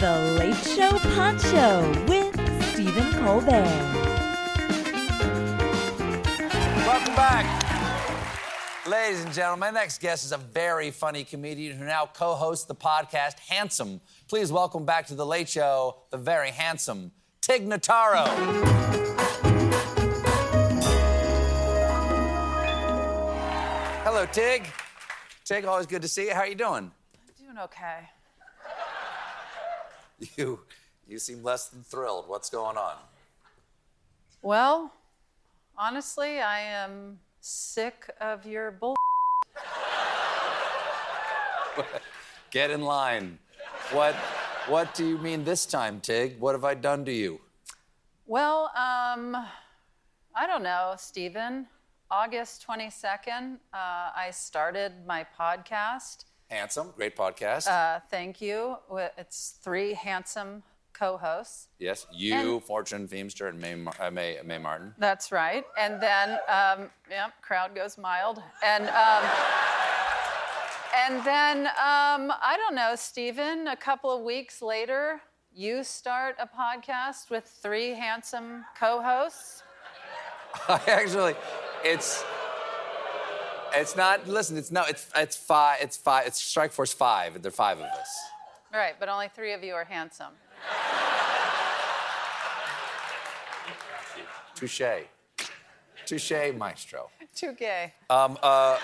The Late Show Pod Show with Stephen Colbert. Welcome back. Ladies and gentlemen, my next guest is a very funny comedian who now co hosts the podcast Handsome. Please welcome back to The Late Show the very handsome Tig Notaro. Hello, Tig. Tig, always good to see you. How are you doing? I'm doing okay. You, you seem less than thrilled. What's going on? Well, honestly, I am sick of your bull. Get in line. What, what do you mean this time, Tig? What have I done to you? Well, um, I don't know, Stephen. August 22nd, uh, I started my podcast. Handsome, great podcast. Uh, thank you. It's three handsome co hosts. yes, you, and- Fortune Feimster, and Mae, uh, Mae, Mae Martin. That's right. And then, um, yep, crowd goes mild. And, um, and then, um, I don't know, Stephen, a couple of weeks later, you start a podcast with three handsome co hosts. I actually, it's, it's not. Listen, it's no, it's it's five. It's five. It's Strike Force five. There are five of us. Right, but only three of you are handsome. Touche, touche, maestro. Too gay. Um, uh,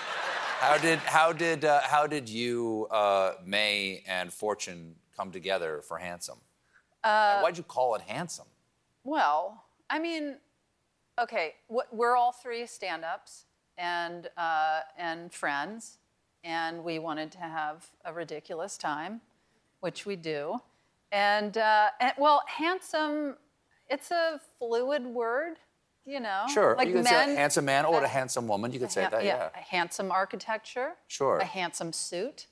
How did how did uh, how did you, uh, Mae and Fortune, come together for Handsome? And why'd you call it Handsome? Well, I mean, okay, wh- we're all three stand-ups and uh, and friends, and we wanted to have a ridiculous time, which we do, and, uh, and well, handsome, it's a fluid word, you know. Sure, like you could men. say a handsome man or a uh, handsome woman. You could say ha- that, yeah. a handsome architecture. Sure. A handsome suit.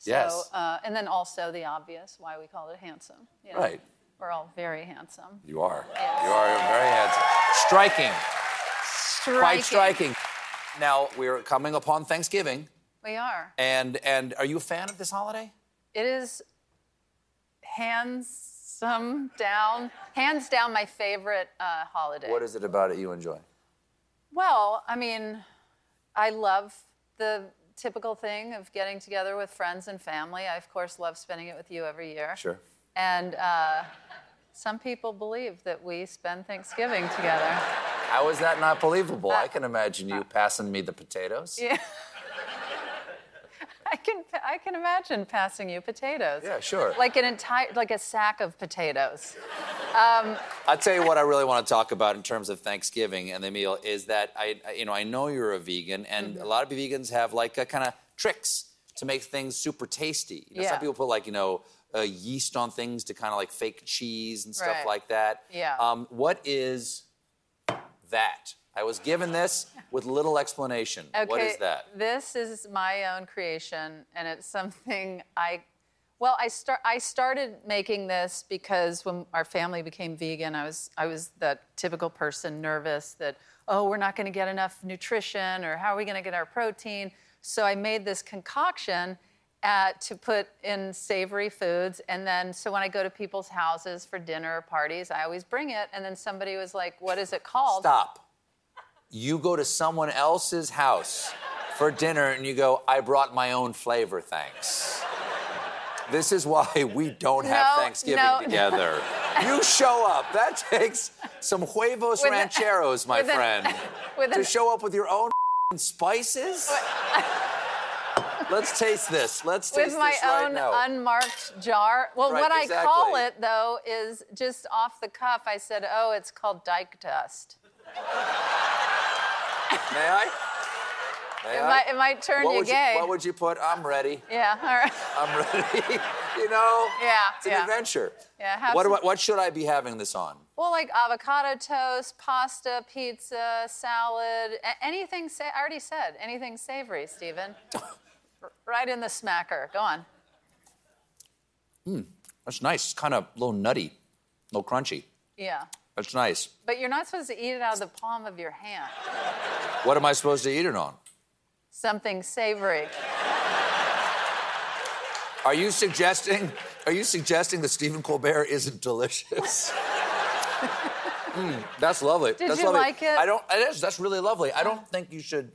So, Yes. uh, and then also the obvious why we call it handsome. you know. Right. We're all very handsome. You are. Yes. You are very handsome. Striking. Striking. Quite striking. Now we're coming upon Thanksgiving, We are. and and are you a fan of this holiday? It is handsome down, hands down my favorite uh, holiday. What is it about it you enjoy? Well, I mean, I love the typical thing of getting together with friends and family. I, of course, love spending it with you every year. Sure. And uh, some people believe that we spend Thanksgiving together. How is that not believable? I can imagine you passing me the potatoes. Uh, Yeah. I can, I can imagine passing you potatoes. Yeah, sure. Like an entire, like a sack of potatoes. I'll tell you what I really want to talk about in terms of Thanksgiving and the meal is that I, I- you know, I know you're a vegan, and Mm-hmm. a lot of vegans have like a kind of tricks to make things super tasty. You know, Yeah. Some people put like you know uh, yeast on things to kind of like fake cheese and stuff Right. like that. Yeah. Um, what is that? I was given this with little explanation. What is that? This is my own creation, and it's something I. Well, I start. I started making this because when our family became vegan, I was I was that typical person, nervous that oh we're not going to get enough nutrition or how are we going to get our protein. So I made this concoction. Uh, to put in savory foods, and then so when I go to people's houses for dinner or parties, I always bring it. And then somebody was like, "What is it called?" Stop. You go to someone else's house for dinner and you go, I brought my own flavor, thanks. This is why we don't have No, Thanksgiving no. together. You show up. That takes some huevos With rancheros, my friend. to an- show up with your own spices? Let's taste this. Let's taste this. with my this right own now. unmarked jar. Well, Right, what I call it though is just off the cuff. I said, "Oh, it's called dyke dust." May I? May It I? might, it might turn what you gay. You, what would you put? I'm ready. yeah. All right. I'm ready. you know? Yeah, It's an yeah. adventure. Yeah, What, what, what should I be having this on? Well, like avocado toast, pasta, pizza, salad, a- anything. Sa- I already said anything savory, Stephen. Right in the smacker. Go on. Hmm. That's nice. It's kind of a little nutty, a little crunchy. Yeah. That's nice. But you're not supposed to eat it out of the palm of your hand. What am I supposed to eat it on? Something savory. Are you suggesting? Are you suggesting that Stephen Colbert isn't delicious? Mm, that's lovely. Did that's you lovely. like it? I don't. It is. That's really lovely. I don't think you should.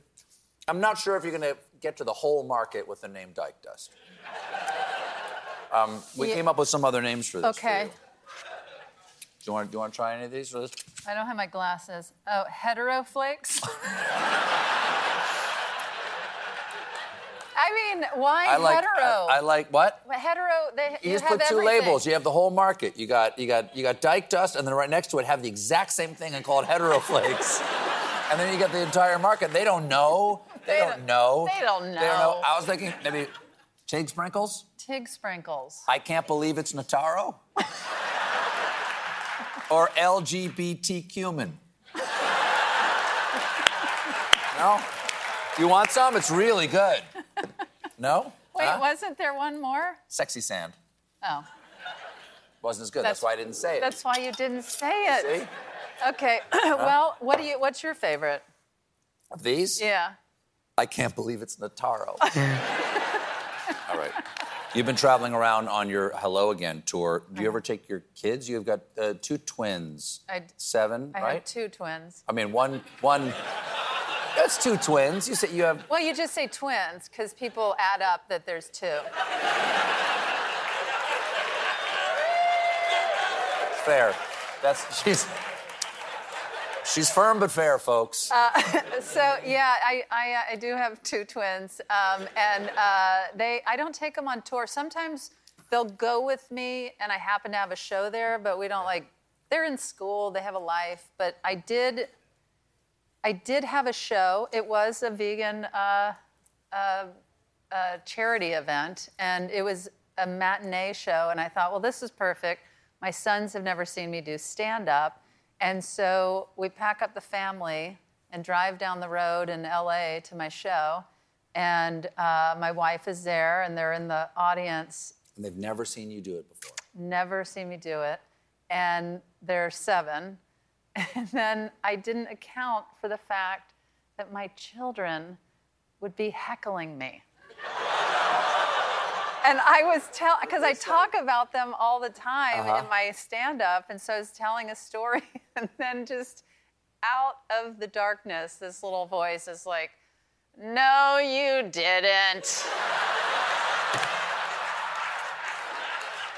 I'm not sure if you're going to get to the whole market with the name Dyke Dust. Um, we Yeah. came up with some other names for this. for Okay. you. Do you want? Do you want to try any of these for this? I don't have my glasses. Oh, hetero flakes. I mean, why I like. hetero? I, I like what? Hetero, they You just have put two everything. labels. You have the whole market. You got you got you got Dyke Dust, and then right next to it have the exact same thing and call it Hetero Flakes. and then you get the entire market. They don't know. They, They don't, don't- know. they don't They don't know. know. I was thinking maybe Tig Sprinkles. Tig sprinkles. I can't believe it's Notaro. or LGBT cumin. no? You want some? It's really good. No? Wait, Huh? wasn't there one more? Sexy sand. Oh, Wasn't as good. That's, why I didn't say it. That's why you didn't say it. See? Okay. well, what do you? What's your favorite? Of these? Yeah. I can't believe it's Notaro. All right. You've been traveling around on your Hello Again tour. Do you ever take your kids? You've got uh, two twins. I d- Seven, I right? have two twins. I mean, one, one. That's two twins. You say you have. Well, you just say twins because people add up that there's two. Fair. That's she's. She's firm but fair, folks. Uh, So yeah, I, I, uh, I do have two twins, um, and uh, they I don't take them on tour. Sometimes they'll go with me, and I happen to have a show there, but we don't like. They're in school, they have a life, but I did. I did have a show. It was a vegan uh, uh, uh, charity event, and it was a matinee show. And I thought, well, this is perfect. My sons have never seen me do stand up. And so we pack up the family and drive down the road in LA to my show. And uh, my wife is there, and they're in the audience, and they've never seen you do it before. never seen me do it. And they're seven. And then I didn't account for the fact that my children would be heckling me. And I was telling, because I talk about them all the time Uh-huh. in my stand up. And so I was telling a story, and then just out of the darkness, this little voice is like, No, you didn't.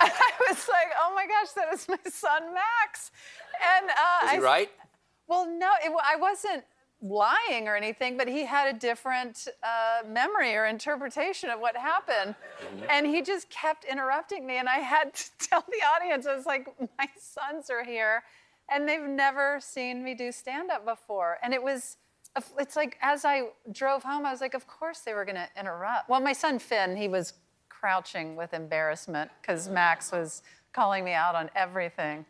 I was like, oh my gosh, that is my son Max. And uh, Is he I, right? Well, no, it, I wasn't lying or anything, but he had a different uh, memory or interpretation of what happened. And he just kept interrupting me. And I had to tell the audience, I was like, my sons are here, and they've never seen me do stand up before. And it was, it's like, as I drove home, I was like, of course they were going to interrupt. Well, my son Finn, he was crouching with embarrassment because Max was calling me out on everything.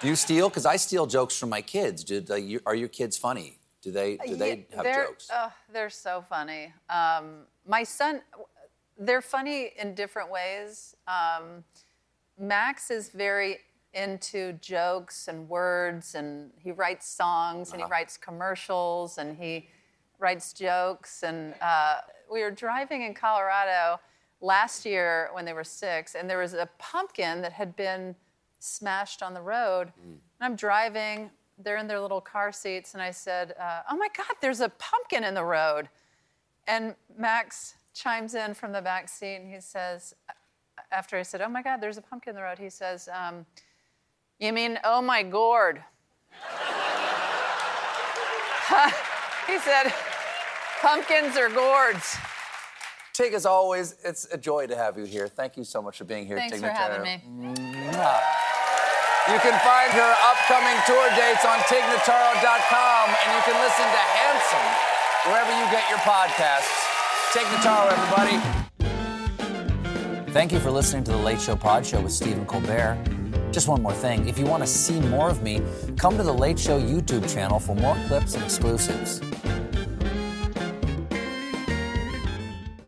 Do you steal? Because I steal jokes from my kids. Did, uh, you, are your kids funny? Do they do they Yeah, have jokes? Oh, they're so funny. Um, my son, they're funny in different ways. Um, Max is very into jokes and words, and he writes songs and he writes commercials and he writes jokes. And uh, we were driving in Colorado last year when they were six, and there was a pumpkin that had been smashed on the road. And I'm driving, they're in their little car seats, and I said, uh, Oh my God, there's a pumpkin in the road. And Max chimes in from the back seat and he says, after I said, Oh my God, there's a pumpkin in the road, he says, um, You mean, oh my gourd? he said, Pumpkins or gourds? Tig, as always, it's a joy to have you here. Thank you so much for being here. Thanks Tig for having Notaro. me. Mwah. You can find her upcoming tour dates on tignotaro.com, and you can listen to Handsome wherever you get your podcasts. Notaro, everybody. Thank you for listening to the Late Show Pod Show with Stephen Colbert. Just one more thing. If you want to see more of me, come to the Late Show YouTube channel for more clips and exclusives.